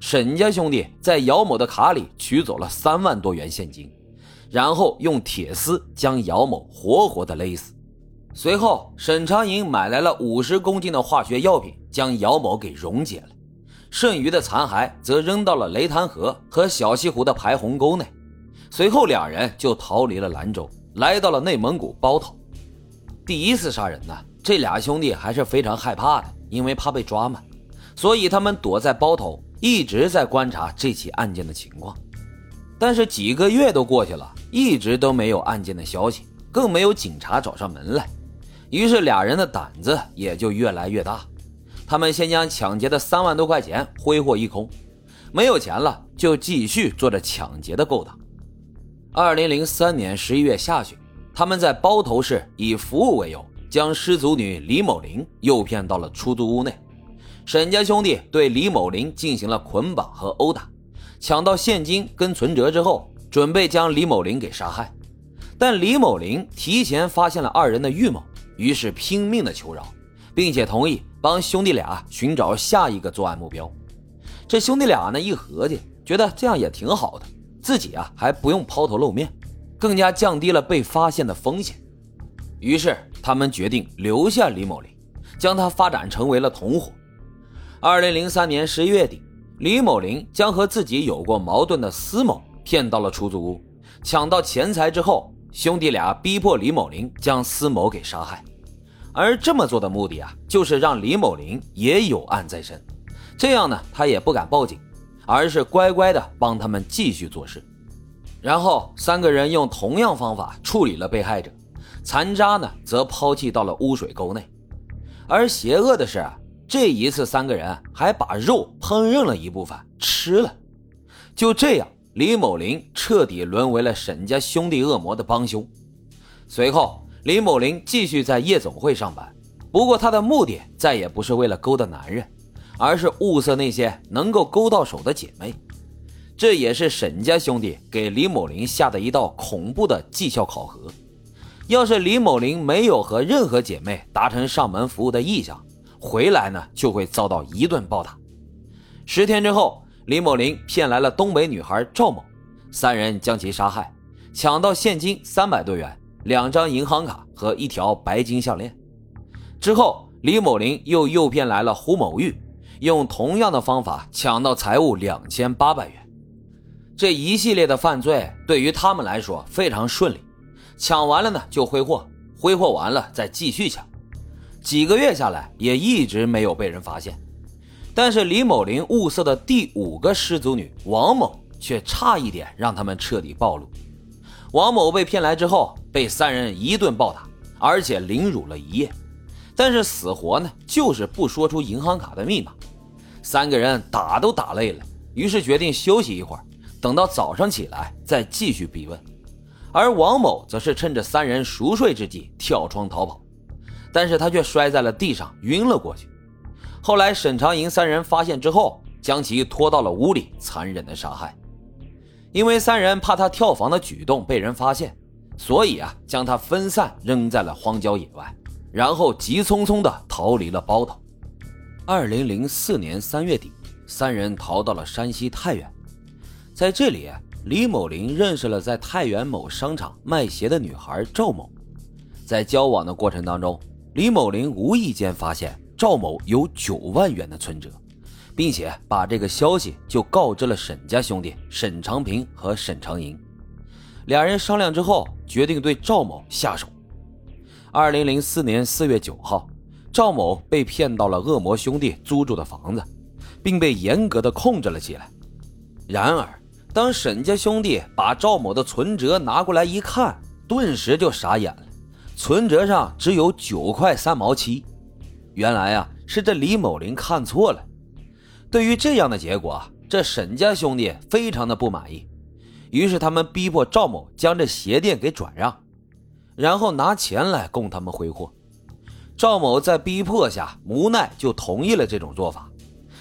沈家兄弟在姚某的卡里取走了三万多元现金，然后用铁丝将姚某活活的勒死。随后，沈长银买来了五十公斤的化学药品，将姚某给溶解了，剩余的残骸则扔到了雷潭河和小西湖的排洪沟内。随后，两人就逃离了兰州，来到了内蒙古包头。第一次杀人呢，这俩兄弟还是非常害怕的，因为怕被抓嘛，所以他们躲在包头。一直在观察这起案件的情况，但是几个月都过去了，一直都没有案件的消息，更没有警察找上门来。于是俩人的胆子也就越来越大。他们先将抢劫的三万多块钱挥霍一空，没有钱了，就继续做着抢劫的勾当。二零零三年十一月下旬，他们在包头市以服务为由，将失足女李某玲诱骗到了出租屋内。沈家兄弟对李某林进行了捆绑和殴打，抢到现金跟存折之后，准备将李某林给杀害。但李某林提前发现了二人的预谋，于是拼命的求饶，并且同意帮兄弟俩寻找下一个作案目标。这兄弟俩呢一合计，觉得这样也挺好的，自己啊还不用抛头露面，更加降低了被发现的风险。于是他们决定留下李某林，将他发展成为了同伙。二零零三年十一月底，李某林将和自己有过矛盾的司某骗到了出租屋，抢到钱财之后，兄弟俩逼迫李某林将司某给杀害。而这么做的目的啊，就是让李某林也有案在身，这样呢，他也不敢报警，而是乖乖的帮他们继续做事。然后三个人用同样方法处理了被害者，残渣呢则抛弃到了污水沟内。而邪恶的是。这一次，三个人还把肉烹饪了一部分吃了。就这样，李某林彻底沦为了沈家兄弟恶魔的帮凶。随后，李某林继续在夜总会上班，不过他的目的再也不是为了勾搭男人，而是物色那些能够勾到手的姐妹。这也是沈家兄弟给李某林下的一道恐怖的绩效考核。要是李某林没有和任何姐妹达成上门服务的意向，回来呢，就会遭到一顿暴打。十天之后，李某林骗来了东北女孩赵某，三人将其杀害，抢到现金三百多元、两张银行卡和一条白金项链。之后，李某林又诱骗来了胡某玉，用同样的方法抢到财物两千八百元。这一系列的犯罪对于他们来说非常顺利，抢完了呢就挥霍，挥霍完了再继续抢。几个月下来，也一直没有被人发现。但是李某林物色的第五个失足女王某，却差一点让他们彻底暴露。王某被骗来之后，被三人一顿暴打，而且凌辱了一夜。但是死活呢，就是不说出银行卡的密码。三个人打都打累了，于是决定休息一会儿，等到早上起来再继续逼问。而王某则是趁着三人熟睡之际跳窗逃跑。但是他却摔在了地上，晕了过去。后来沈长营三人发现之后，将其拖到了屋里，残忍的杀害。因为三人怕他跳房的举动被人发现，所以啊，将他分散扔在了荒郊野外，然后急匆匆的逃离了包头。二零零四年三月底，三人逃到了山西太原，在这里，李某林认识了在太原某商场卖鞋的女孩赵某，在交往的过程当中。李某林无意间发现赵某有九万元的存折，并且把这个消息就告知了沈家兄弟沈长平和沈长营。两人商量之后，决定对赵某下手。二零零四年四月九号，赵某被骗到了恶魔兄弟租住的房子，并被严格的控制了起来。然而，当沈家兄弟把赵某的存折拿过来一看，顿时就傻眼了。存折上只有九块三毛七，原来啊是这李某林看错了。对于这样的结果，这沈家兄弟非常的不满意，于是他们逼迫赵某将这鞋店给转让，然后拿钱来供他们挥霍。赵某在逼迫下无奈就同意了这种做法，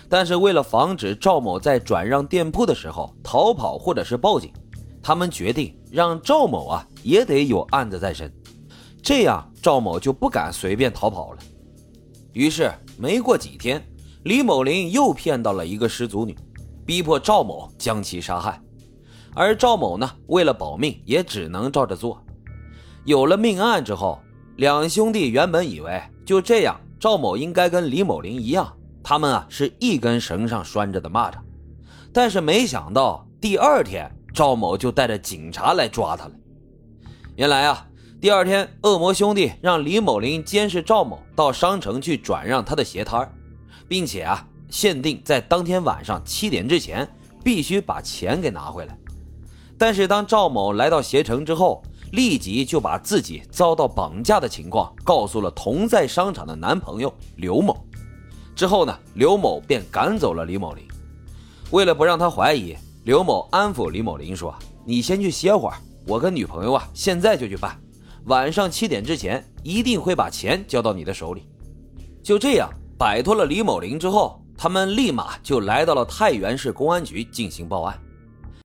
但是为了防止赵某在转让店铺的时候逃跑或者是报警，他们决定让赵某啊也得有案子在身。这样，赵某就不敢随便逃跑了。于是，没过几天，李某林又骗到了一个失足女。逼迫赵某将其杀害。而赵某呢，为了保命，也只能照着做。有了命案之后，两兄弟原本以为就这样，赵某应该跟李某林一样，他们啊是一根绳上拴着的蚂蚱。但是没想到，第二天赵某就带着警察来抓他了。原来啊，第二天恶魔兄弟让李某林监视赵某到商城去转让他的鞋摊并且啊，限定在当天晚上七点之前必须把钱给拿回来。但是当赵某来到鞋城之后，立即就把自己遭到绑架的情况告诉了同在商场的男朋友刘某。之后呢，刘某便赶走了李某林。为了不让他怀疑，刘某安抚李某林说：“你先去歇会儿，我跟女朋友啊现在就去办，晚上七点之前一定会把钱交到你的手里。”就这样摆脱了李某林之后，他们立马就来到了太原市公安局进行报案。